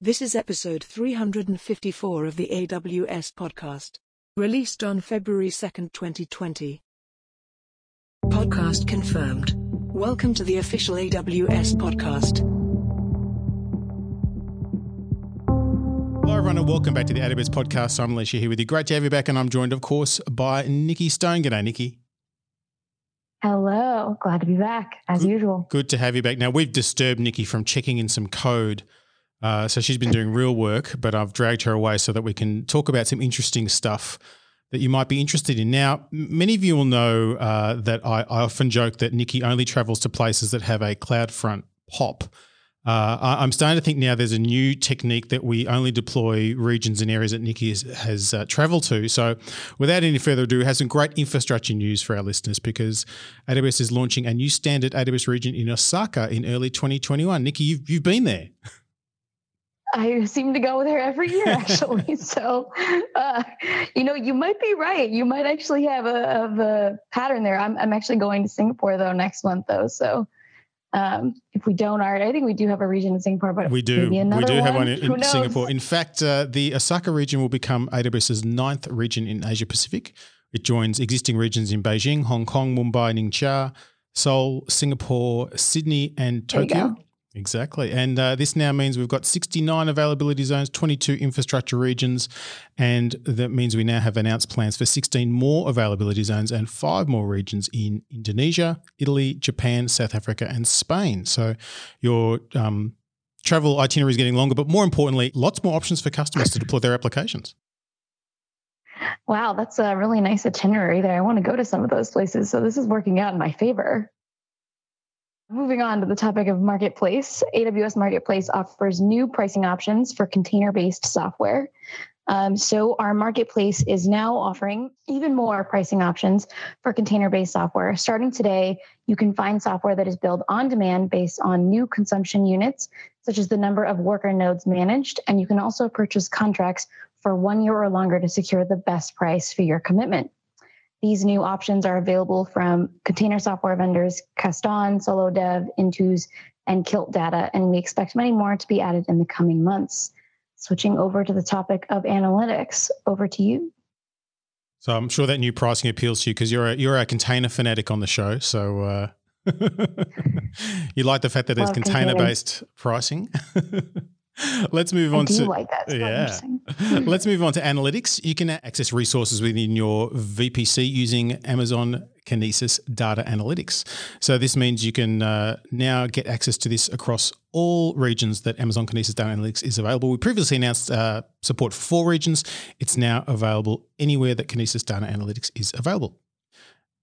This is episode 354 of the AWS podcast, released on February 2nd, 2020. Podcast confirmed. Welcome to the official AWS podcast. Hello, everyone, and welcome back to the AWS podcast. I'm Elisha here with you. Great to have you back, and I'm joined, of course, by Nicki Stone. G'day, Nicki. Hello, glad to be back as Good- usual. Good to have you back. Now, we've disturbed Nicki from checking in some code. Uh, so she's been doing real work, but I've dragged her away so that we can talk about some interesting stuff that you might be interested in. Now, many of you will know uh, that I, I often joke that Nicki only travels to places that have a CloudFront POP. Uh, I, I'm starting to think now there's a new technique that we only deploy regions and areas that Nicki has, has uh, traveled to. So, without any further ado, has some great infrastructure news for our listeners because AWS is launching a new standard AWS region in Osaka in early 2021. Nicki, you've, you've been there. I seem to go there every year, actually. so, uh, you know, you might be right. You might actually have a, have a pattern there. I'm, I'm actually going to Singapore though next month, though. So, um, if we don't already, I think we do have a region in Singapore, but We do. We do have one Who in? Singapore. In fact, uh, the Osaka region will become AWS's ninth region in Asia Pacific. It joins existing regions in Beijing, Hong Kong, Mumbai, Ningxia, Seoul, Singapore, Sydney, and Tokyo. Exactly. And uh, this now means we've got 69 availability zones, 22 infrastructure regions, and that means we now have announced plans for 16 more availability zones and five more regions in Indonesia, Italy, Japan, South Africa, and Spain. So your um, travel itinerary is getting longer, but more importantly, lots more options for customers to deploy their applications. Wow, that's a really nice itinerary there. I want to go to some of those places. So this is working out in my favor. Moving on to the topic of Marketplace, AWS Marketplace offers new pricing options for container based software. Um, so, our marketplace is now offering even more pricing options for container based software. Starting today, you can find software that is billed on demand based on new consumption units, such as the number of worker nodes managed. And you can also purchase contracts for one year or longer to secure the best price for your commitment. These new options are available from container software vendors Kasten, SoloDev, Intuse, and Kilt Data, and we expect many more to be added in the coming months. Switching over to the topic of analytics, over to you. So I'm sure that new pricing appeals to you because you're a, you're a container fanatic on the show. So uh, you like the fact that there's container based pricing. Let's move on to like yeah. Let's move on to analytics. You can access resources within your VPC using Amazon Kinesis Data Analytics. So this means you can uh, now get access to this across all regions that Amazon Kinesis Data Analytics is available. We previously announced uh, support for four regions. It's now available anywhere that Kinesis Data Analytics is available.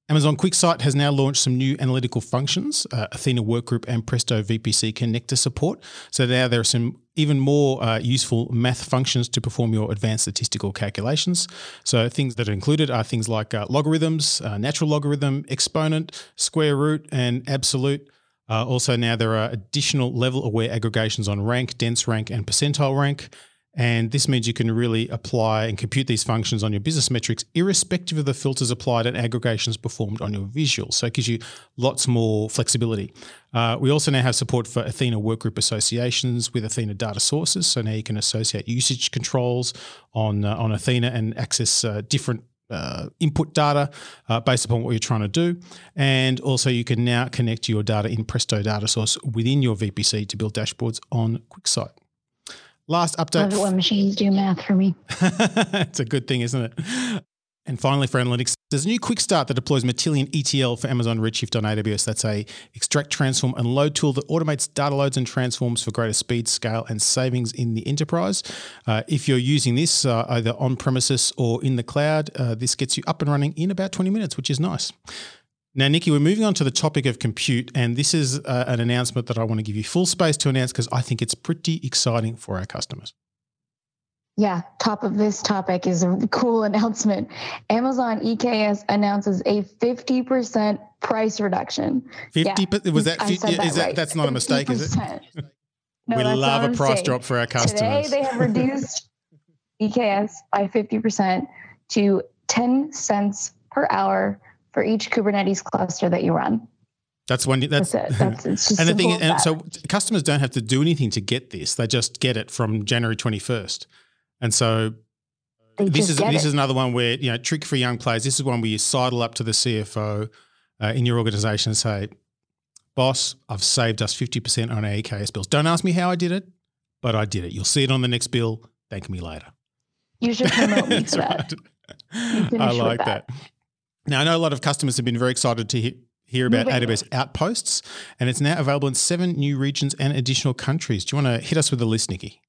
Amazon QuickSight has now launched some new analytical functions, uh, Athena Workgroup and Presto VPC connector support. So now there are some even more uh, useful math functions to perform your advanced statistical calculations. So things that are included are things like uh, logarithms, uh, natural logarithm, exponent, square root, and absolute. Uh, also, now there are additional level aware aggregations on rank, dense rank, and percentile rank. And this means you can really apply and compute these functions on your business metrics, irrespective of the filters applied and aggregations performed on your visuals. So it gives you lots more flexibility. Uh, we also now have support for Athena workgroup associations with Athena data sources. So now you can associate usage controls on uh, on Athena and access uh, different uh, input data uh, based upon what you're trying to do. And also, you can now connect your data in Presto data source within your VPC to build dashboards on QuickSight. Last update. Love it when machines do math for me. it's a good thing, isn't it? And finally, for analytics, there's a new quick start that deploys Matillion ETL for Amazon Redshift on AWS. That's a extract, transform, and load tool that automates data loads and transforms for greater speed, scale, and savings in the enterprise. Uh, if you're using this uh, either on premises or in the cloud, uh, this gets you up and running in about 20 minutes, which is nice. Now, Nicki, we're moving on to the topic of compute, and this is uh, an announcement that I want to give you full space to announce because I think it's pretty exciting for our customers. Yeah, top of this topic is a cool announcement. Amazon EKS announces a 50% price reduction. Fifty Yeah, was that? I fi- said is that that right. that's not a mistake, is it? No, we love not a price drop for our customers. Today they have reduced EKS by 50% to 10 cents per hour for each Kubernetes cluster that you run. That's one. that's, that's it. That's it's just and the thing and so customers don't have to do anything to get this; they just get it from January twenty first. And so They this is this it. is another one where you know trick for young players. This is one where you sidle up to the CFO uh, in your organization and say, "Boss, I've saved us fifty percent on our EKS bills. Don't ask me how I did it, but I did it. You'll see it on the next bill. Thank me later." you should promote me for that. right. I like that. that. Now I know a lot of customers have been very excited to he- hear about Moving- AWS Outposts, and it's now available in seven new regions and additional countries. Do you want to hit us with the list, Nicki?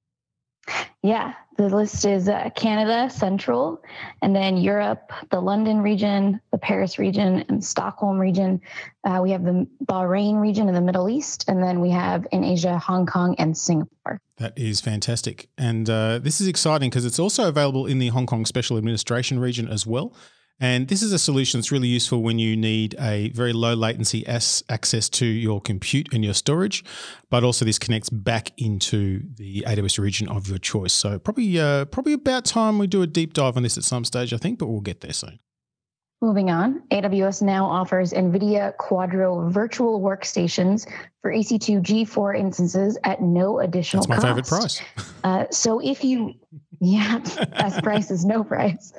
Yeah, the list is uh, Canada, Central, and then Europe, the London region, the Paris region, and Stockholm region. Uh, we have the Bahrain region in the Middle East, and then we have in Asia, Hong Kong and Singapore. That is fantastic. And uh, this is exciting because it's also available in the Hong Kong Special Administration region as well. And this is a solution that's really useful when you need a very low latency as- access to your compute and your storage, but also this connects back into the AWS region of your choice. So probably uh, probably about time we do a deep dive on this at some stage, I think, but we'll get there soon. Moving on, AWS now offers NVIDIA Quadro virtual workstations for EC2 G4 instances at no additional That's my favorite cost. price. Uh, so if you, yeah, best price is no price.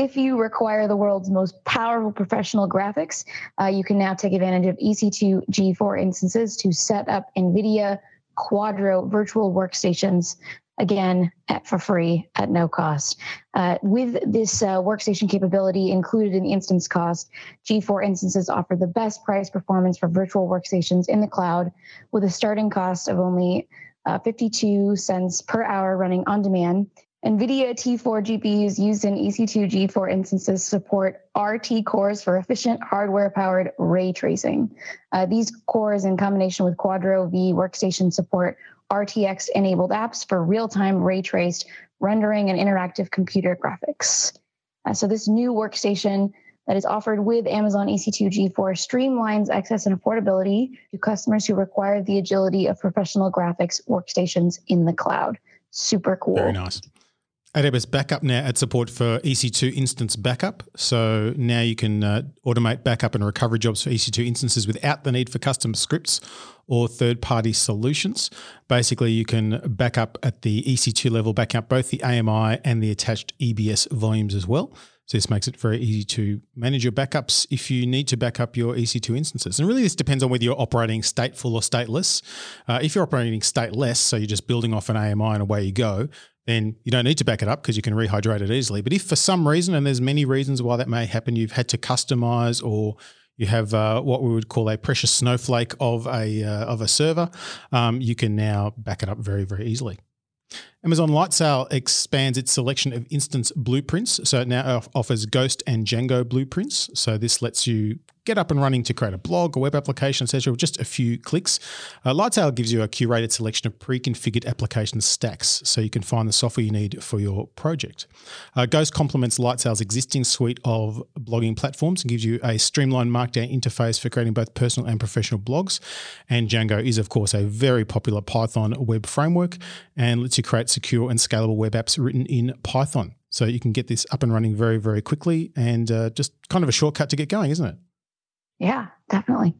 If you require the world's most powerful professional graphics, uh, you can now take advantage of EC2 G4 instances to set up NVIDIA Quadro virtual workstations again at, for free at no cost. Uh, with this uh, workstation capability included in the instance cost, G4 instances offer the best price performance for virtual workstations in the cloud with a starting cost of only uh, 52 cents per hour running on demand. NVIDIA T4 GPUs used in E EC2 G4 instances support RT cores for efficient hardware powered ray tracing. Uh, these cores, in combination with Quadro V workstation, support RTX enabled apps for real time ray traced rendering and interactive computer graphics. Uh, so, this new workstation that is offered with Amazon E EC2 G4 streamlines access and affordability to customers who require the agility of professional graphics workstations in the cloud. Super cool. Very nice. AWS Backup now adds support for EC2 instance backup. So now you can uh, automate backup and recovery jobs for EC2 instances without the need for custom scripts or third party solutions. Basically, you can backup at the EC2 level, backup both the AMI and the attached EBS volumes as well. So this makes it very easy to manage your backups if you need to back up your EC2 instances. And really, this depends on whether you're operating stateful or stateless. Uh, if you're operating stateless, so you're just building off an AMI and away you go, then you don't need to back it up because you can rehydrate it easily. But if for some reason, and there's many reasons why that may happen, you've had to customize or you have uh, what we would call a precious snowflake of a uh, of a server, um, you can now back it up very very easily. Amazon Lightsail expands its selection of instance blueprints. So it now offers Ghost and Django blueprints. So this lets you get up and running to create a blog, a web application, etc. with just a few clicks. Uh, Lightsail gives you a curated selection of pre-configured application stacks, so you can find the software you need for your project. Uh, Ghost complements Lightsail's existing suite of blogging platforms and gives you a streamlined Markdown interface for creating both personal and professional blogs. And Django is, of course, a very popular Python web framework and lets you create secure and scalable web apps written in Python. So you can get this up and running very, very quickly and uh, just kind of a shortcut to get going, isn't it? Yeah, definitely.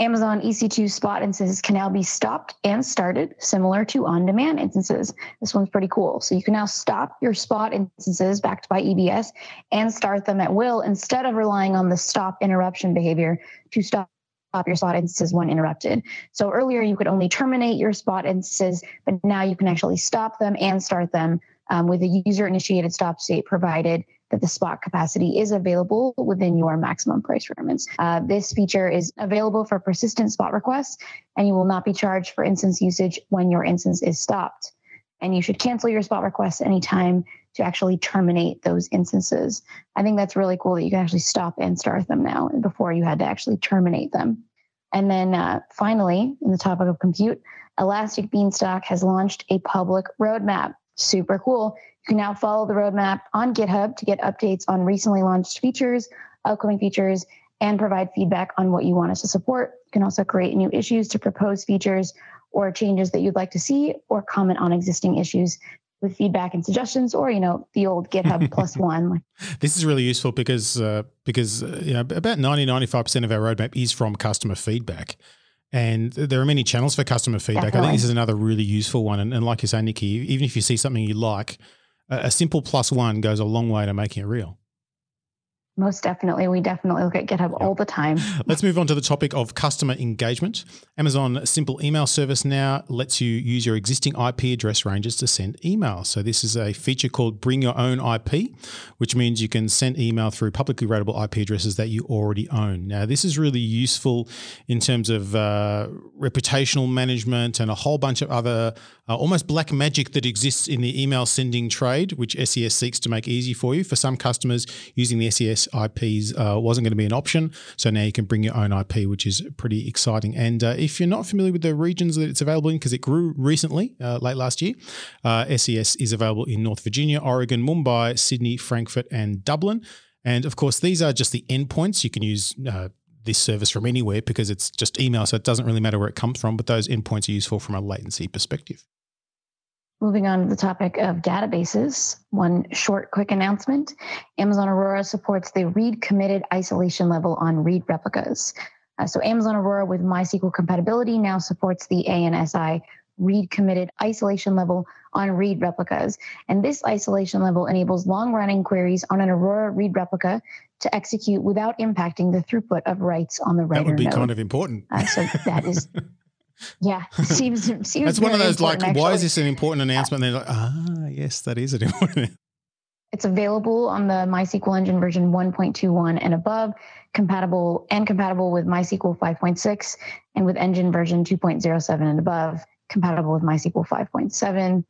Amazon EC2 Spot instances can now be stopped and started, similar to on demand instances. This one's pretty cool. So you can now stop your Spot instances backed by EBS and start them at will instead of relying on the stop interruption behavior to stop. Stop your spot instances when interrupted. So earlier you could only terminate your spot instances, but now you can actually stop them and start them um, with a user initiated stop state provided that the spot capacity is available within your maximum price requirements. Uh, this feature is available for persistent spot requests, and you will not be charged for instance usage when your instance is stopped. And you should cancel your spot requests anytime to actually terminate those instances. I think that's really cool that you can actually stop and start them now before you had to actually terminate them. And then uh, finally, in the topic of compute, Elastic Beanstalk has launched a public roadmap. Super cool. You can now follow the roadmap on GitHub to get updates on recently launched features, upcoming features, and provide feedback on what you want us to support. You can also create new issues to propose features or changes that you'd like to see, or comment on existing issues with feedback and suggestions, or you know, the old GitHub plus one. This is really useful because uh, because uh, you know about 90 95 percent of our roadmap is from customer feedback. And there are many channels for customer feedback. Definitely. I think this is another really useful one. And, and like you say, Nicki, even if you see something you like, a, a simple plus one goes a long way to making it real. Most definitely. We definitely look at GitHub all the time. Let's move on to the topic of customer engagement. Amazon Simple Email Service now lets you use your existing IP address ranges to send email. So, this is a feature called Bring Your Own IP, which means you can send email through publicly routable IP addresses that you already own. Now, this is really useful in terms of uh, reputational management and a whole bunch of other uh, almost black magic that exists in the email sending trade, which SES seeks to make easy for you. For some customers, using the SES IPs uh, wasn't going to be an option. So now you can bring your own IP, which is pretty exciting. And uh, if you're not familiar with the regions that it's available in, because it grew recently, uh, late last year, SES uh, is available in North Virginia, Oregon, Mumbai, Sydney, Frankfurt, and Dublin. And of course, these are just the endpoints. You can use uh, this service from anywhere because it's just email, so it doesn't really matter where it comes from. But those endpoints are useful from a latency perspective. Moving on to the topic of databases, one short, quick announcement. Amazon Aurora supports the read committed isolation level on read replicas. Uh, so Amazon Aurora with MySQL compatibility now supports the ANSI read committed isolation level on read replicas. And this isolation level enables long running queries on an Aurora read replica to execute without impacting the throughput of writes on the writer That would be node. kind of important. Uh, so that is Yeah, seems seems. That's one of those like, actually. why is this an important announcement? And they're like, ah, yes, that is an important. It's available on the MySQL Engine version 1.21 and above, compatible and compatible with MySQL 5.6 and with Engine version 2.07 and above, compatible with MySQL 5.7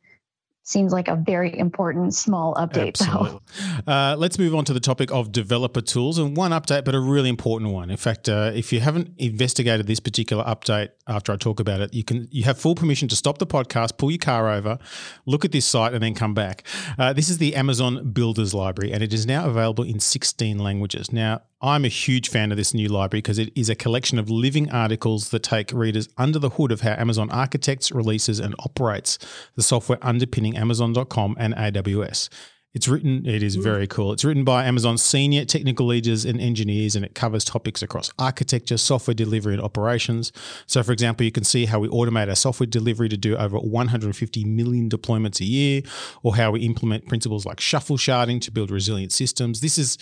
seems like a very important small update. Absolutely. Uh, let's move on to the topic of developer tools and one update, but a really important one. In fact, uh, if you haven't investigated this particular update after I talk about it, you can you have full permission to stop the podcast, pull your car over, look at this site, and then come back. Uh, this is the Amazon Builders Library, and it is now available in 16 languages. Now, I'm a huge fan of this new library because it is a collection of living articles that take readers under the hood of how Amazon architects, releases, and operates the software underpinning Amazon.com and AWS. It's written, it is hmm. very cool. It's written by Amazon's senior technical leaders and engineers, and it covers topics across architecture, software delivery, and operations. So, for example, you can see how we automate our software delivery to do over 150 million deployments a year, or how we implement principles like shuffle sharding to build resilient systems. This is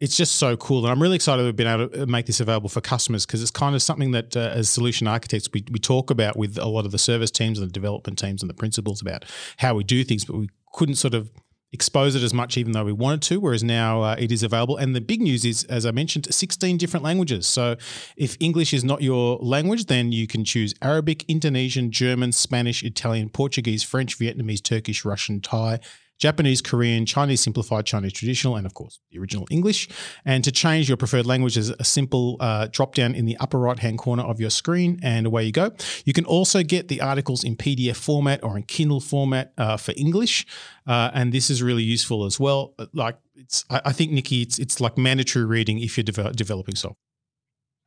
it's just so cool. And I'm really excited we've been able to make this available for customers because it's kind of something that, uh, as solution architects, we, we talk about with a lot of the service teams and the development teams and the principles about how we do things, but we couldn't sort of expose it as much even though we wanted to whereas now uh, it is available and the big news is as i mentioned 16 different languages so if english is not your language then you can choose arabic indonesian german spanish italian portuguese french vietnamese turkish russian thai Japanese, Korean, Chinese simplified, Chinese traditional, and of course the original English. And to change your preferred language is a simple uh, drop down in the upper right hand corner of your screen, and away you go. You can also get the articles in PDF format or in Kindle format uh, for English, uh, and this is really useful as well. Like it's, I, I think Nicki, it's it's like mandatory reading if you're de- developing software.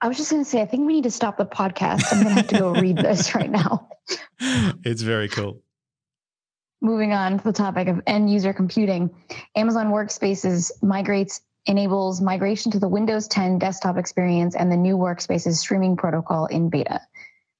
I was just going to say, I think we need to stop the podcast. I'm going to have to go read this right now. It's very cool moving on to the topic of end user computing, Amazon Workspaces migrates enables migration to the Windows 10 desktop experience and the new Workspaces streaming protocol in beta.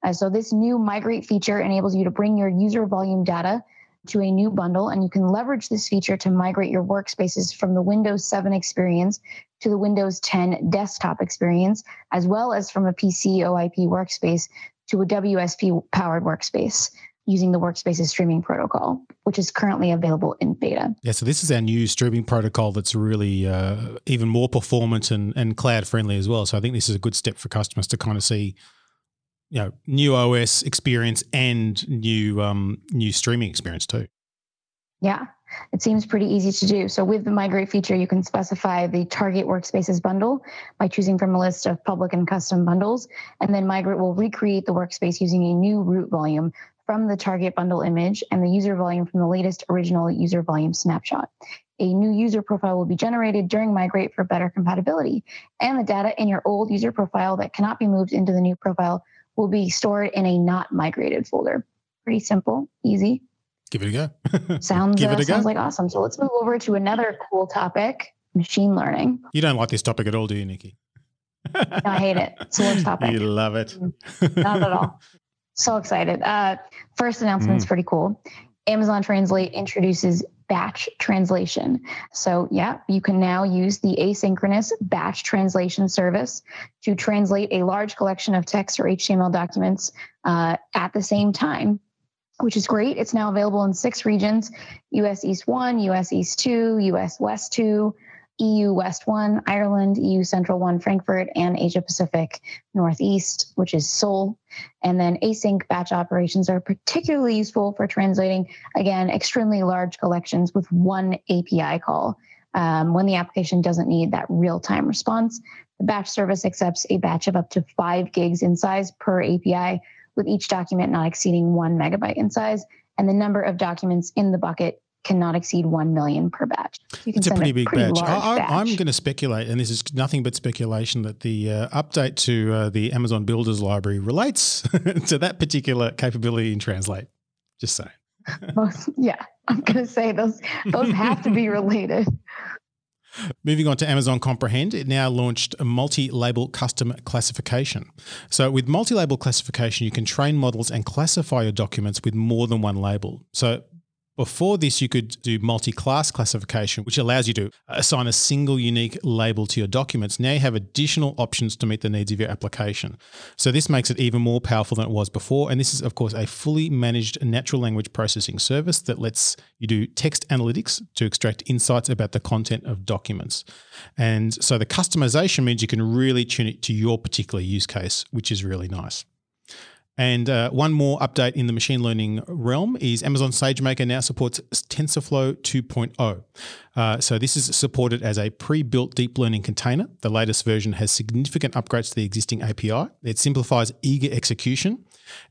Uh, so this new migrate feature enables you to bring your user volume data to a new bundle, and you can leverage this feature to migrate your workspaces from the Windows 7 experience to the Windows 10 desktop experience, as well as from a PCoIP workspace to a WSP powered workspace using the Workspaces streaming protocol, which is currently available in beta. Yeah, so this is our new streaming protocol that's really uh, even more performant and, and cloud friendly as well. So I think this is a good step for customers to kind of see, you know, new OS experience and new um, new streaming experience too. Yeah, it seems pretty easy to do. So with the migrate feature, you can specify the target workspaces bundle by choosing from a list of public and custom bundles. And then migrate will recreate the workspace using a new root volume from the target bundle image and the user volume from the latest original user volume snapshot. A new user profile will be generated during migrate for better compatibility. And the data in your old user profile that cannot be moved into the new profile will be stored in a not migrated folder. Pretty simple, easy. Give it a go. sounds uh, a sounds go. like awesome. So let's move over to another cool topic: machine learning. You don't like this topic at all, do you, Nicki? no, I hate it. It's the worst topic. You love it. Not at all. So excited. Uh, first announcement's mm. pretty cool. Amazon Translate introduces batch translation. So, yeah, you can now use the asynchronous batch translation service to translate a large collection of text or HTML documents uh, at the same time, which is great. It's now available in six regions US East 1, US East 2, US West 2, EU West 1, Ireland, EU Central 1, Frankfurt, and Asia Pacific Northeast, which is Seoul. And then async batch operations are particularly useful for translating, again, extremely large collections with one API call. Um, when the application doesn't need that real time response, the batch service accepts a batch of up to five gigs in size per API, with each document not exceeding one megabyte in size. And the number of documents in the bucket cannot exceed 1 million per batch. You it's a pretty big pretty batch. I, am going to speculate, and this is nothing but speculation, that the uh, update to uh, the Amazon Builders Library relates to that particular capability in Translate. Just saying. Most, yeah, I'm going to say those those have to be related. Moving on to Amazon Comprehend, it now launched a multi label custom classification. So, with multi label classification, you can train models and classify your documents with more than one label. So, before this, you could do multi class classification, which allows you to assign a single unique label to your documents. Now you have additional options to meet the needs of your application. So this makes it even more powerful than it was before. And this is, of course, a fully managed natural language processing service that lets you do text analytics to extract insights about the content of documents. And so the customization means you can really tune it to your particular use case, which is really nice. And uh, one more update in the machine learning realm is Amazon SageMaker now supports TensorFlow 2.0. Uh, so this is supported as a pre-built deep learning container. The latest version has significant upgrades to the existing API. It simplifies eager execution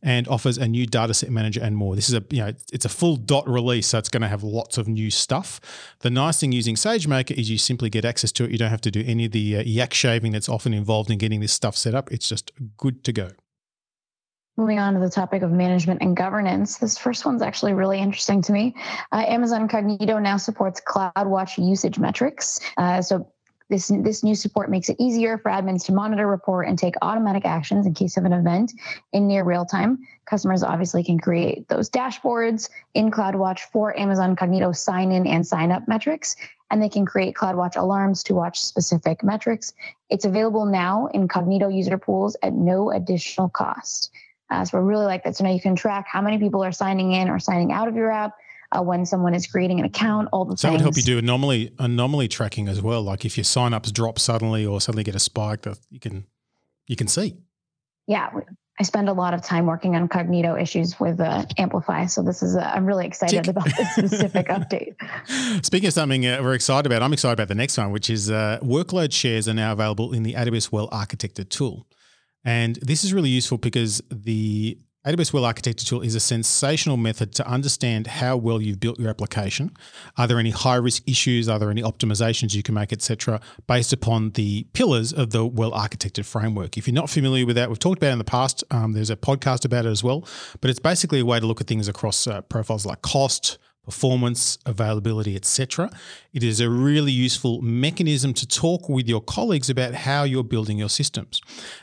and offers a new dataset manager and more. This is a you know it's a full dot release, so it's going to have lots of new stuff. The nice thing using SageMaker is you simply get access to it. You don't have to do any of the uh, yak shaving that's often involved in getting this stuff set up. It's just good to go. Moving on to the topic of management and governance, this first one's actually really interesting to me. Uh, Amazon Cognito now supports CloudWatch usage metrics. Uh, so this, this new support makes it easier for admins to monitor, report, and take automatic actions in case of an event in near real time. Customers obviously can create those dashboards in CloudWatch for Amazon Cognito sign in and sign up metrics, and they can create CloudWatch alarms to watch specific metrics. It's available now in Cognito user pools at no additional cost. Uh, so I really like that. So now you can track how many people are signing in or signing out of your app. Uh, when someone is creating an account, all the so things. that would help you do anomaly anomaly tracking as well. Like if your signups drop suddenly or suddenly get a spike, that you can you can see. Yeah, I spend a lot of time working on cognito issues with uh, Amplify, so this is i am really excited Tick. about this specific update. Speaking of something uh, we're excited about, I'm excited about the next one, which is uh, workload shares are now available in the AWS Well Architected tool. And this is really useful because the AWS Well Architected tool is a sensational method to understand how well you've built your application. Are there any high risk issues? Are there any optimizations you can make, etc., based upon the pillars of the well architected framework? If you're not familiar with that, we've talked about it in the past. Um, there's a podcast about it as well, but it's basically a way to look at things across uh, profiles like cost, performance, availability, etc. It is a really useful mechanism to talk with your colleagues about how you're building your systems.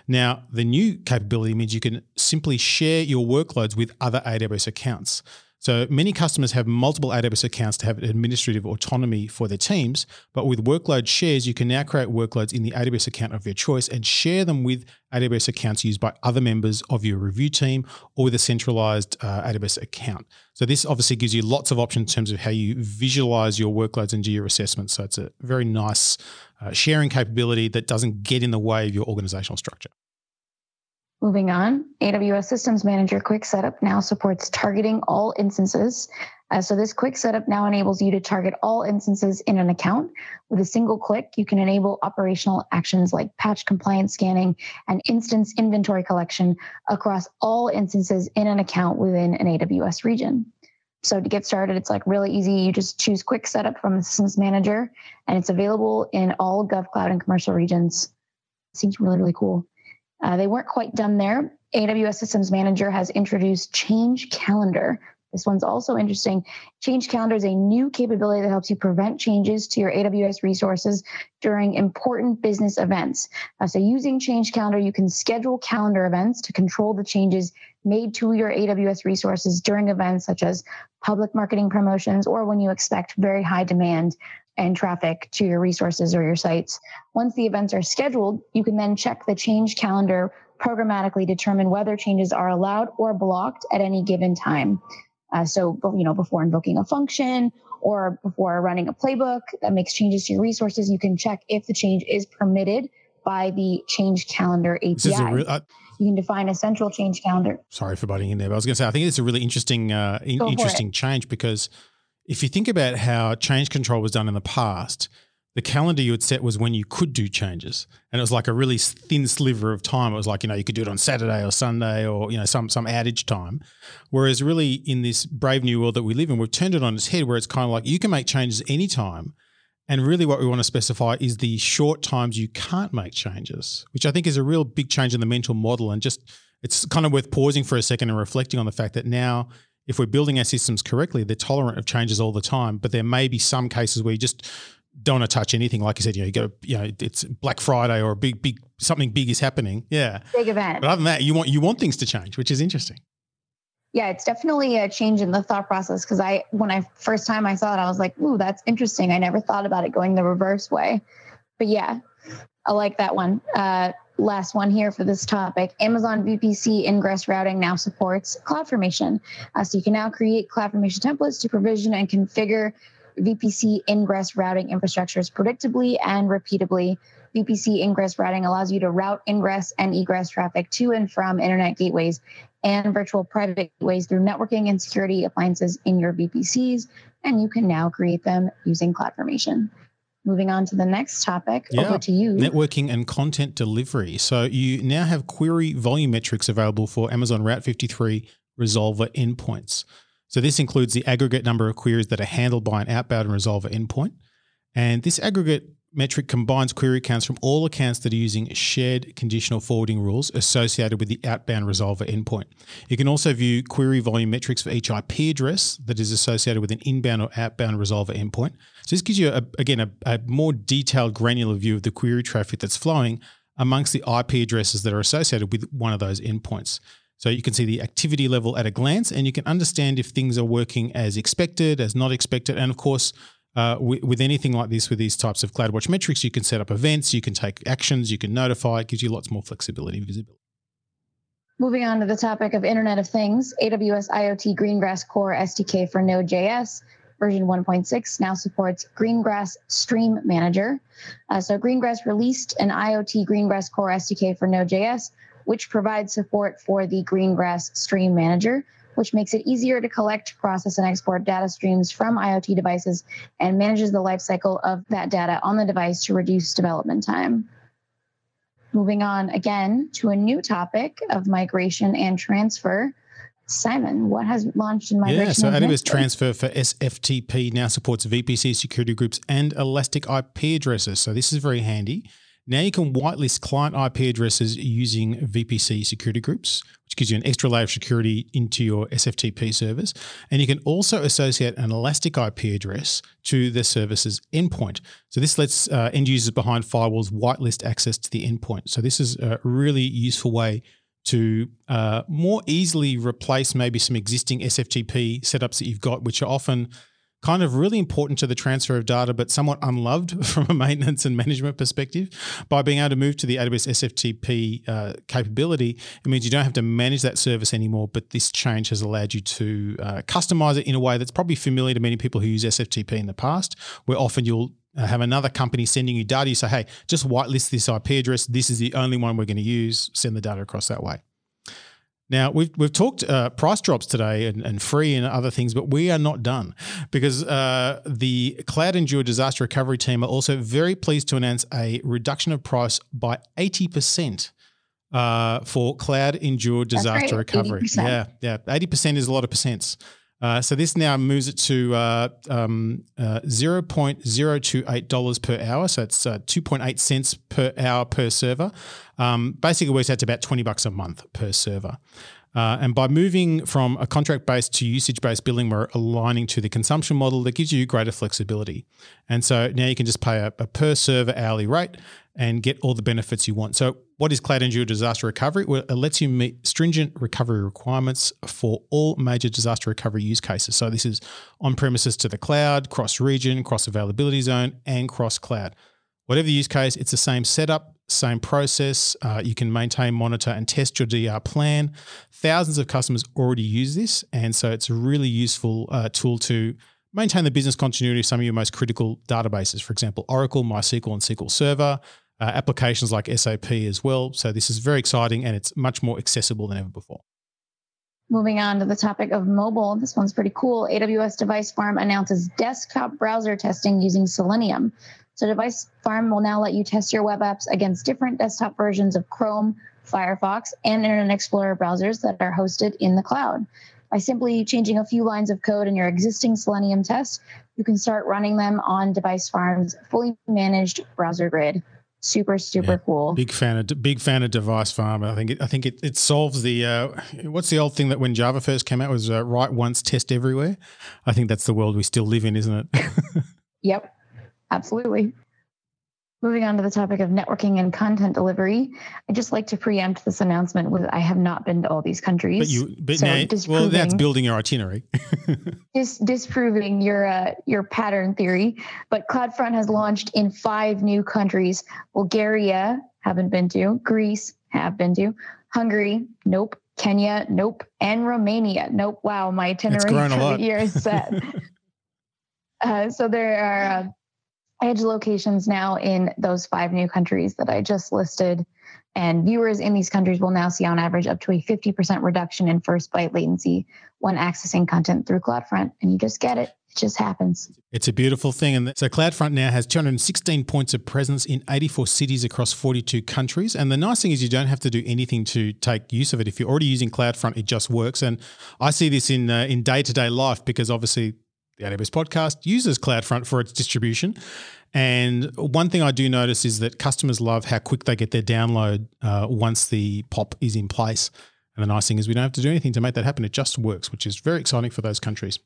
Now, the new capability means you can simply share your workloads with other AWS accounts. So many customers have multiple AWS accounts to have administrative autonomy for their teams, but with workload shares, you can now create workloads in the AWS account of your choice and share them with AWS accounts used by other members of your review team or with a centralized uh, AWS account. So this obviously gives you lots of options in terms of how you visualize your workloads and do your assessments. So it's a very nice uh, sharing capability that doesn't get in the way of your organizational structure. Moving on, AWS Systems Manager Quick Setup now supports targeting all instances. Uh, so this quick setup now enables you to target all instances in an account. With a single click, you can enable operational actions like patch compliance scanning and instance inventory collection across all instances in an account within an AWS region. So to get started, it's like really easy. You just choose quick setup from the systems manager and it's available in all GovCloud and commercial regions. Seems really, really cool. Uh, they weren't quite done there. AWS Systems Manager has introduced Change Calendar. This one's also interesting. Change Calendar is a new capability that helps you prevent changes to your AWS resources during important business events. Uh, so, using Change Calendar, you can schedule calendar events to control the changes made to your AWS resources during events such as public marketing promotions or when you expect very high demand and traffic to your resources or your sites. Once the events are scheduled, you can then check the change calendar programmatically determine whether changes are allowed or blocked at any given time. Uh, so, you know, before invoking a function or before running a playbook that makes changes to your resources, you can check if the change is permitted by the change calendar API. Uh, you can define a central change calendar. Sorry for butting in there, but I was going to say I think it's a really interesting, uh, in- interesting change because if you think about how change control was done in the past, the calendar you had set was when you could do changes, and it was like a really thin sliver of time. It was like you know you could do it on Saturday or Sunday or you know some some outage time. Whereas really in this brave new world that we live in, we've turned it on its head where it's kind of like you can make changes anytime. And really, what we want to specify is the short times you can't make changes, which I think is a real big change in the mental model. And just it's kind of worth pausing for a second and reflecting on the fact that now if we're building our systems correctly, they're tolerant of changes all the time. But there may be some cases where you just don't want to touch anything. Like you said, you know, you go, you know, it's Black Friday or a big, big something big is happening. Yeah, big event. But other than that, you want you want things to change, which is interesting. Yeah, it's definitely a change in the thought process because I, when I first time I saw it, I was like, "Ooh, that's interesting." I never thought about it going the reverse way, but yeah, I like that one. Uh, last one here for this topic. Amazon VPC ingress routing now supports CloudFormation. Uh, so you can now create CloudFormation templates to provision and configure VPC ingress routing infrastructures predictably and repeatably. VPC ingress routing allows you to route ingress and egress traffic to and from internet gateways and virtual private gateways through networking and security appliances in your VPCs, and you can now create them using CloudFormation. Moving on to the next topic, yeah. over to you. Networking and content delivery. So you now have query volume metrics available for Amazon Route 53 resolver endpoints. So this includes the aggregate number of queries that are handled by an outbound resolver endpoint. And this aggregate metric combines query counts from all accounts that are using shared conditional forwarding rules associated with the outbound resolver endpoint. You can also view query volume metrics for each IP address that is associated with an inbound or outbound resolver endpoint. So this gives you, a, again, a, a more detailed granular view of the query traffic that's flowing amongst the IP addresses that are associated with one of those endpoints. So you can see the activity level at a glance and you can understand if things are working as expected, as not expected, and of course, uh, with, with, anything like this, with these types of CloudWatch metrics, you can set up events, you can take actions, you can notify. It gives you lots more flexibility and visibility. Moving on to the topic of Internet of Things, AWS IoT Greengrass Core SDK for Node.js version 1.6 now supports Greengrass Stream Manager. Uh, so Greengrass released an IoT Greengrass Core SDK for Node.js, which provides support for the Greengrass Stream Manager which makes it easier to collect, process, and export data streams from IoT devices and manages the lifecycle of that data on the device to reduce development time. Moving on again to a new topic of migration and transfer. Simon, what has launched in migration? Yeah, so AWS Transfer for SFTP now supports VPC security groups and elastic IP addresses. So this is very handy. Now you can whitelist client IP addresses using VPC security groups, which gives you an extra layer of security into your SFTP servers. And you can also associate an elastic IP address to the service's endpoint. So this lets uh, end users behind firewalls whitelist access to the endpoint. So this is a really useful way to uh, more easily replace maybe some existing SFTP setups that you've got, which are often kind of really important to the transfer of data, but somewhat unloved from a maintenance and management perspective. By being able to move to the AWS SFTP uh, capability, it means you don't have to manage that service anymore, but this change has allowed you to uh, customize it in a way that's probably familiar to many people who use SFTP in the past, where often you'll uh, have another company sending you data. You say, hey, just whitelist this IP address. This is the only one we're going to use. Send the data across that way. Now we've we've talked uh, price drops today and, and free and other things, but we are not done because uh, the CloudEndure disaster recovery team are also very pleased to announce a reduction of price by eighty percent uh, for CloudEndure disaster recovery. 80%. Yeah, yeah, eighty percent is a lot of percents. Uh, so this now moves it to uh, um, uh, $0.028 per hour. So it's uh, 2.8 cents per hour per server. Um, basically works out to about 20 bucks a month per server. Uh, and by moving from a contract based to usage based billing, we're aligning to the consumption model that gives you greater flexibility. And so now you can just pay a, a per server hourly rate and get all the benefits you want. So, what is Cloud Endure Disaster Recovery? Well, it lets you meet stringent recovery requirements for all major disaster recovery use cases. So, this is on premises to the cloud, cross region, cross availability zone, and cross cloud. Whatever the use case, it's the same setup, same process. Uh, you can maintain, monitor, and test your DR plan. Thousands of customers already use this, and so it's a really useful uh, tool to maintain the business continuity of some of your most critical databases. For example, Oracle, MySQL, and SQL Server. Uh, applications like SAP as well. So this is very exciting and it's much more accessible than ever before. Moving on to the topic of mobile, this one's pretty cool. AWS Device Farm announces desktop browser testing using Selenium. So Device Farm will now let you test your web apps against different desktop versions of Chrome, Firefox, and Internet Explorer browsers that are hosted in the cloud. By simply changing a few lines of code in your existing Selenium test, you can start running them on Device Farm's fully managed browser grid. Super, super yeah, cool. Big fan of big fan of Device Farm. I think it, I think it, it solves the uh, what's the old thing that when Java first came out was uh, write once, test everywhere. I think that's the world we still live in, isn't it? yep. Absolutely. Moving on to the topic of networking and content delivery, I'd just like to preempt this announcement with I have not been to all these countries. But you, but so now, well, that's building your itinerary. dis, disproving your uh, your pattern theory. But CloudFront has launched in five new countries: Bulgaria, haven't been to; Greece, have been to; Hungary, nope; Kenya, nope; and Romania, nope. Wow, my itinerary for the year is set. uh, so there are. Uh, edge locations now in those five new countries that I just listed. And viewers in these countries will now see on average up to a 50% reduction in first byte latency when accessing content through CloudFront. And you just get it. It just happens. It's a beautiful thing. And so CloudFront now has 216 points of presence in 84 cities across 42 countries. And the nice thing is you don't have to do anything to take use of it. If you're already using CloudFront, it just works. And I see this in uh, in day-to-day life because obviously the AWS podcast uses CloudFront for its distribution. And one thing I do notice is that customers love how quick they get their download uh, once the POP is in place. And the nice thing is we don't have to do anything to make that happen. It just works, which is very exciting for those countries.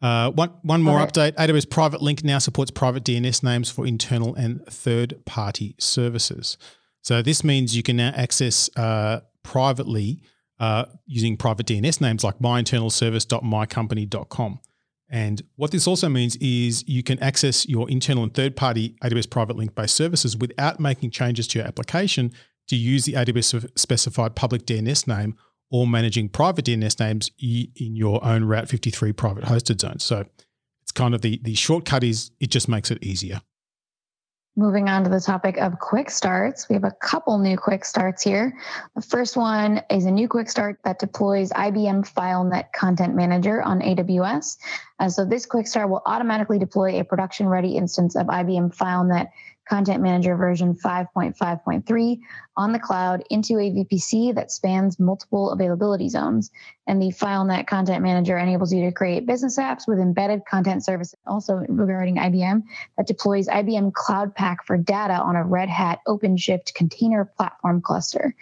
Uh, one one more right. update: AWS Private Link now supports private DNS names for internal and third party services. So this means you can now access uh, privately uh, using private DNS names like myinternalservice.mycompany.com. And what this also means is you can access your internal and third party AWS private link based services without making changes to your application to use the AWS specified public DNS name or managing private DNS names in your own Route 53 private hosted zone. So it's kind of the, the shortcut is it just makes it easier. Moving on to the topic of quick starts, we have a couple new quick starts here. The first one is a new quick start that deploys IBM FileNet Content Manager on AWS. And uh, so this quick start will automatically deploy a production ready instance of IBM FileNet Content Manager version 5.5.3 on the cloud into a VPC that spans multiple availability zones. And the FileNet Content Manager enables you to create business apps with embedded content services. Also, regarding IBM, that deploys IBM Cloud Pak for data on a Red Hat OpenShift container platform cluster.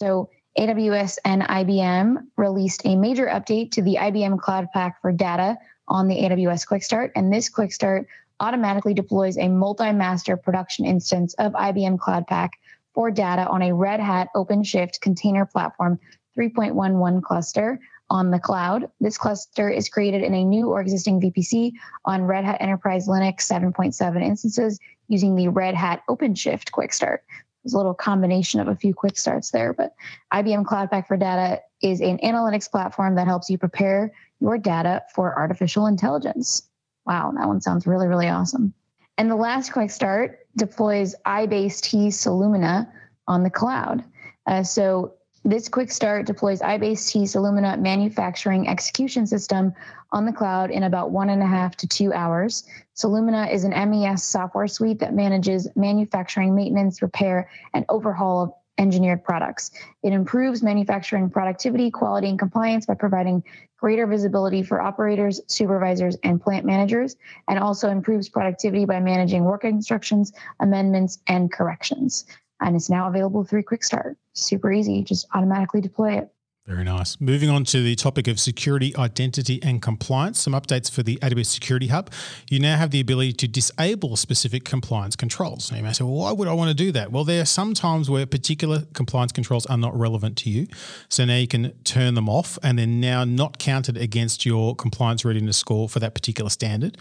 So, AWS and IBM released a major update to the IBM Cloud Pak for data on the AWS Quick Start, and this Quick Start automatically deploys a multi-master production instance of IBM Cloud Pak for data on a Red Hat OpenShift container platform 3.11 cluster on the cloud. This cluster is created in a new or existing VPC on Red Hat Enterprise Linux 7.7 instances using the Red Hat OpenShift Quick Start. There's a little combination of a few quick starts there, but IBM Cloud Pak for Data is an analytics platform that helps you prepare your data for artificial intelligence. Wow, that one sounds really, really awesome. And the last quick start deploys iBase iBaseT Solumina on the cloud. Uh, so this quick start deploys iBase iBaseT Solumina manufacturing execution system on the cloud in about one and a half to two hours. Solumina is an MES software suite that manages manufacturing maintenance, repair, and overhaul of engineered products. It improves manufacturing productivity, quality, and compliance by providing greater visibility for operators, supervisors, and plant managers, and also improves productivity by managing work instructions, amendments, and corrections. And it's now available through Quick Start. Super easy, just automatically deploy it. Very nice. Moving on to the topic of security, identity, and compliance, some updates for the AWS Security Hub. You now have the ability to disable specific compliance controls. Now you may say, well, why would I want to do that? Well, there are some times where particular compliance controls are not relevant to you. So now you can turn them off and they're now not counted against your compliance readiness score for that particular standard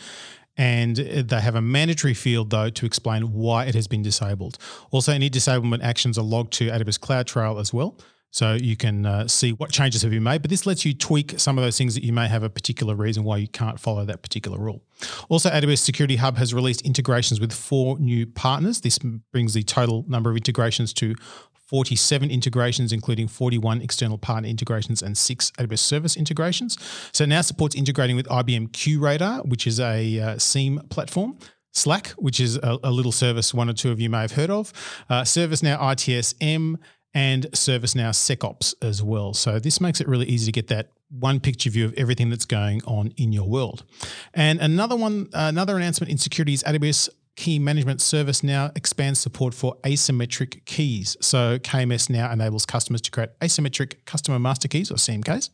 and they have a mandatory field though to explain why it has been disabled. Also, any disablement actions are logged to AWS CloudTrail as well. So you can uh, see what changes have been made, but this lets you tweak some of those things that you may have a particular reason why you can't follow that particular rule. Also, AWS Security Hub has released integrations with four new partners. This brings the total number of integrations to 47 integrations, including 41 external partner integrations and six AWS service integrations. So now supports integrating with IBM QRadar, which is a uh, SIEM platform. Slack, which is a, a, little service one or two of you may have heard of, uh, ServiceNow ITSM, and ServiceNow SecOps as well. So this makes it really easy to get that one picture view of everything that's going on in your world. And another one, another announcement in security is AWS Key Management Service now expands support for asymmetric keys. So KMS now enables customers to create asymmetric customer master keys or CMKs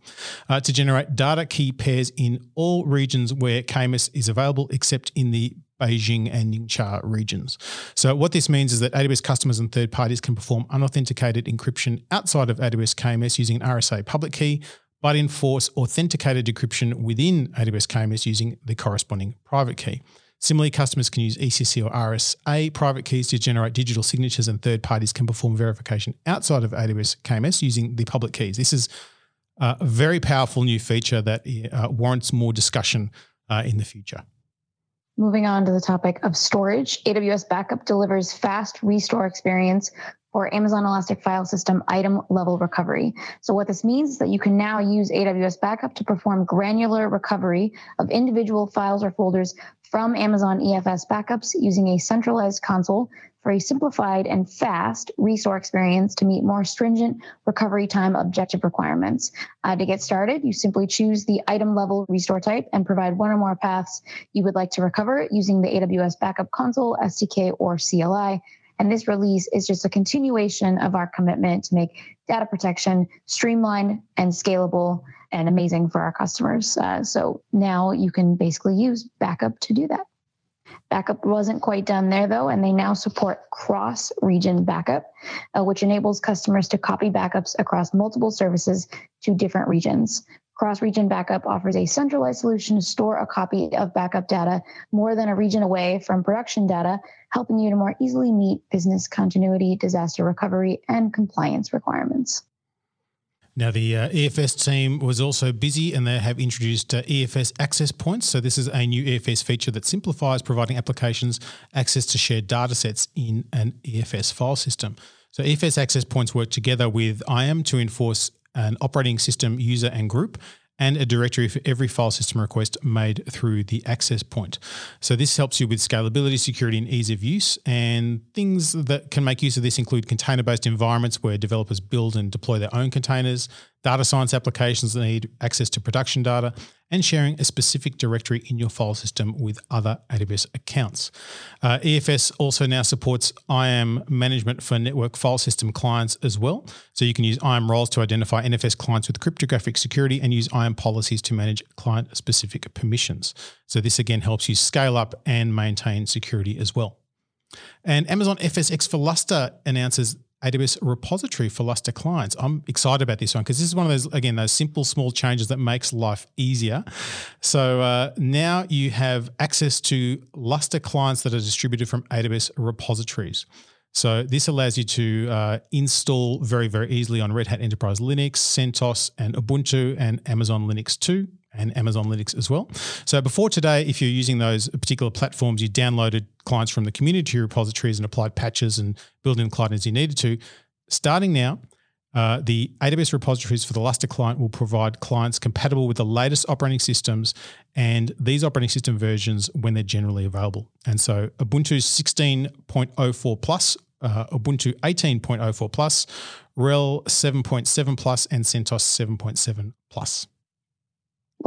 uh, to generate data key pairs in all regions where KMS is available, except in the Beijing and Ningxia regions. So what this means is that AWS customers and third parties can perform unauthenticated encryption outside of AWS KMS using an RSA public key, but enforce authenticated decryption within AWS KMS using the corresponding private key. Similarly, customers can use ECC or RSA private keys to generate digital signatures, and third parties can perform verification outside of AWS KMS using the public keys. This is a very powerful new feature that uh, warrants more discussion uh, in the future. Moving on to the topic of storage, AWS Backup delivers fast restore experience for Amazon Elastic File System item level recovery. So, what this means is that you can now use AWS Backup to perform granular recovery of individual files or folders from Amazon EFS backups using a centralized console for a simplified and fast restore experience to meet more stringent recovery time objective requirements. Uh, to get started, you simply choose the item level restore type and provide one or more paths you would like to recover using the AWS Backup Console, SDK, or CLI. And this release is just a continuation of our commitment to make data protection streamlined and scalable and amazing for our customers. Uh, so now you can basically use backup to do that. Backup wasn't quite done there though, and they now support cross region backup, uh, which enables customers to copy backups across multiple services to different regions. Cross region backup offers a centralized solution to store a copy of backup data more than a region away from production data, helping you to more easily meet business continuity, disaster recovery, and compliance requirements. Now, the uh, EFS team was also busy and they have introduced uh, EFS access points. So, this is a new EFS feature that simplifies providing applications access to shared data sets in an EFS file system. So, EFS access points work together with IAM to enforce an operating system user and group and a directory for every file system request made through the access point. So this helps you with scalability, security, and ease of use. And things that can make use of this include container-based environments where developers build and deploy their own containers, data science applications that need access to production data, and sharing a specific directory in your file system with other AWS accounts. Uh, EFS also now supports IAM management for network file system clients as well. So you can use IAM roles to identify NFS clients with cryptographic security and use IAM policies to manage client specific permissions. So this again helps you scale up and maintain security as well. And Amazon FSx for Lustre announces AWS repository for Lustre clients. I'm excited about this one because this is one of those, again, those simple, small changes that makes life easier. So uh, now you have access to Lustre clients that are distributed from AWS repositories. So this allows you to uh, install very, very easily on Red Hat Enterprise Linux, CentOS, and Ubuntu, and Amazon Linux 2 and Amazon Linux as well. So before today, if you're using those particular platforms, you downloaded clients from the community repositories and applied patches and built in as you needed to. Starting now, uh, the AWS repositories for the Lustre client will provide clients compatible with the latest operating systems and these operating system versions when they're generally available. And so Ubuntu 16.04 plus, uh, Ubuntu 18.04 plus, RHEL 7.7 plus, and CentOS 7.7 plus.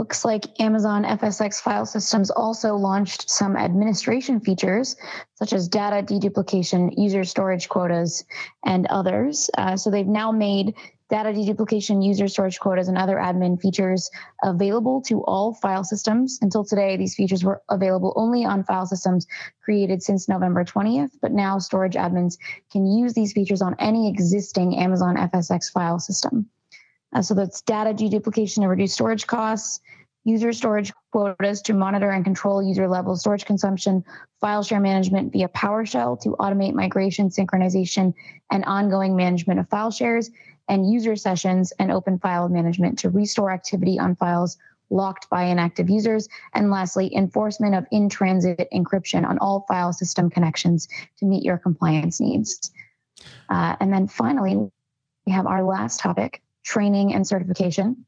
Looks like Amazon FSx file systems also launched some administration features, such as data deduplication, user storage quotas, and others. Uh, so they've now made data deduplication, user storage quotas, and other admin features available to all file systems. Until today, these features were available only on file systems created since November 20th, but now storage admins can use these features on any existing Amazon FSx file system. Uh, so that's data deduplication to reduce storage costs, user storage quotas to monitor and control user level storage consumption, file share management via PowerShell to automate migration, synchronization, and ongoing management of file shares, and user sessions and open file management to restore activity on files locked by inactive users. And lastly, enforcement of in transit encryption on all file system connections to meet your compliance needs. Uh, and then finally, we have our last topic training and certification.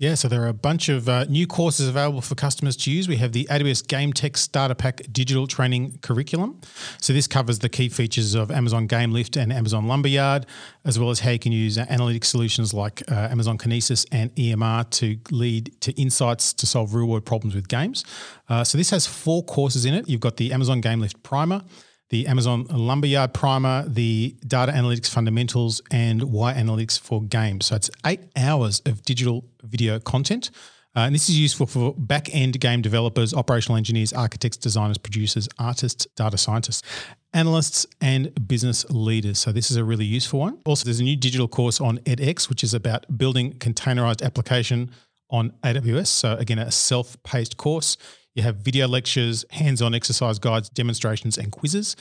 Yeah, so there are a bunch of uh, new courses available for customers to use. We have the AWS Game Tech Starter Pack Digital Training Curriculum. So this covers the key features of Amazon GameLift and Amazon Lumberyard, as well as how you can use analytic solutions like uh, Amazon Kinesis and EMR to lead to insights to solve real-world problems with games. Uh, so this has four courses in it. You've got the Amazon GameLift Primer, the Amazon Lumberyard Primer, the Data Analytics Fundamentals, and Why Analytics for Games. So it's eight hours of digital video content. Uh, and this is useful for back end game developers, operational engineers, architects, designers, producers, artists, data scientists, analysts, and business leaders. So, this is a really useful one. Also, there's a new digital course on edX, which is about building containerized application on AWS. So, again, a self paced course. You have video lectures, hands on exercise guides, demonstrations, and quizzes.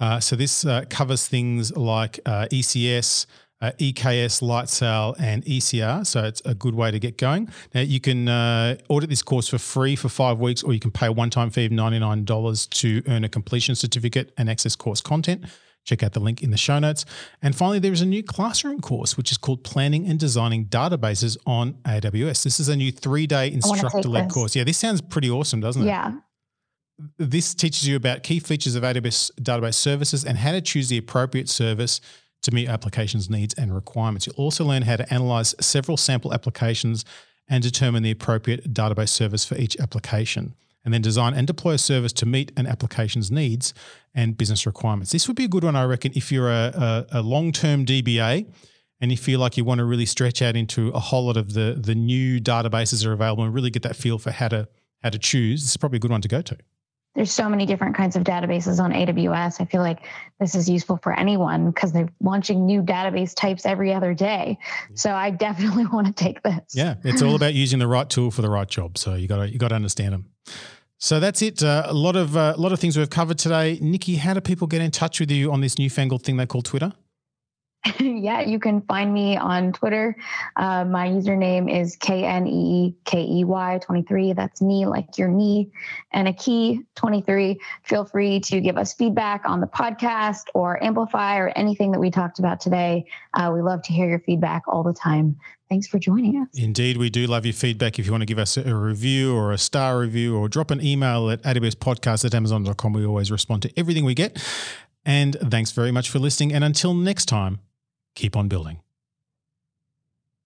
Uh, so this uh, covers things like uh, ECS, uh, EKS, Lightsail, and ECR. So it's a good way to get going. Now you can uh, audit this course for free for five weeks, or you can pay a one-time fee of ninety-nine dollars to earn a completion certificate and access course content. Check out the link in the show notes. And finally, there is a new classroom course, which is called Planning and Designing Databases on AWS. This is a new three day instructor led course. Yeah, this sounds pretty awesome, doesn't it? Yeah. This teaches you about key features of AWS database services and how to choose the appropriate service to meet applications' needs and requirements. You'll also learn how to analyze several sample applications and determine the appropriate database service for each application and then design and deploy a service to meet an application's needs and business requirements. This would be a good one, I reckon, if you're a, a, a long term DBA and you feel like you want to really stretch out into a whole lot of the, the new databases that are available and really get that feel for how to how to choose. This is probably a good one to go to. There's so many different kinds of databases on AWS. I feel like this is useful for anyone because they're launching new database types every other day. So I definitely want to take this. Yeah, it's all about using the right tool for the right job. So you got to you got to understand them. So that's it. Uh, a lot of uh, a lot of things we've covered today. Nicki, how do people get in touch with you on this newfangled thing they call Twitter? yeah, you can find me on Twitter. Uh, my username is K N E K E Y 23. That's knee like your knee and a key 23. Feel free to give us feedback on the podcast or amplify or anything that we talked about today. Uh, we love to hear your feedback all the time. Thanks for joining us. Indeed, we do love your feedback. If you want to give us a review or a star review or drop an email at awspodcast at amazon.com, we always respond to everything we get. And thanks very much for listening. And until next time, keep on building.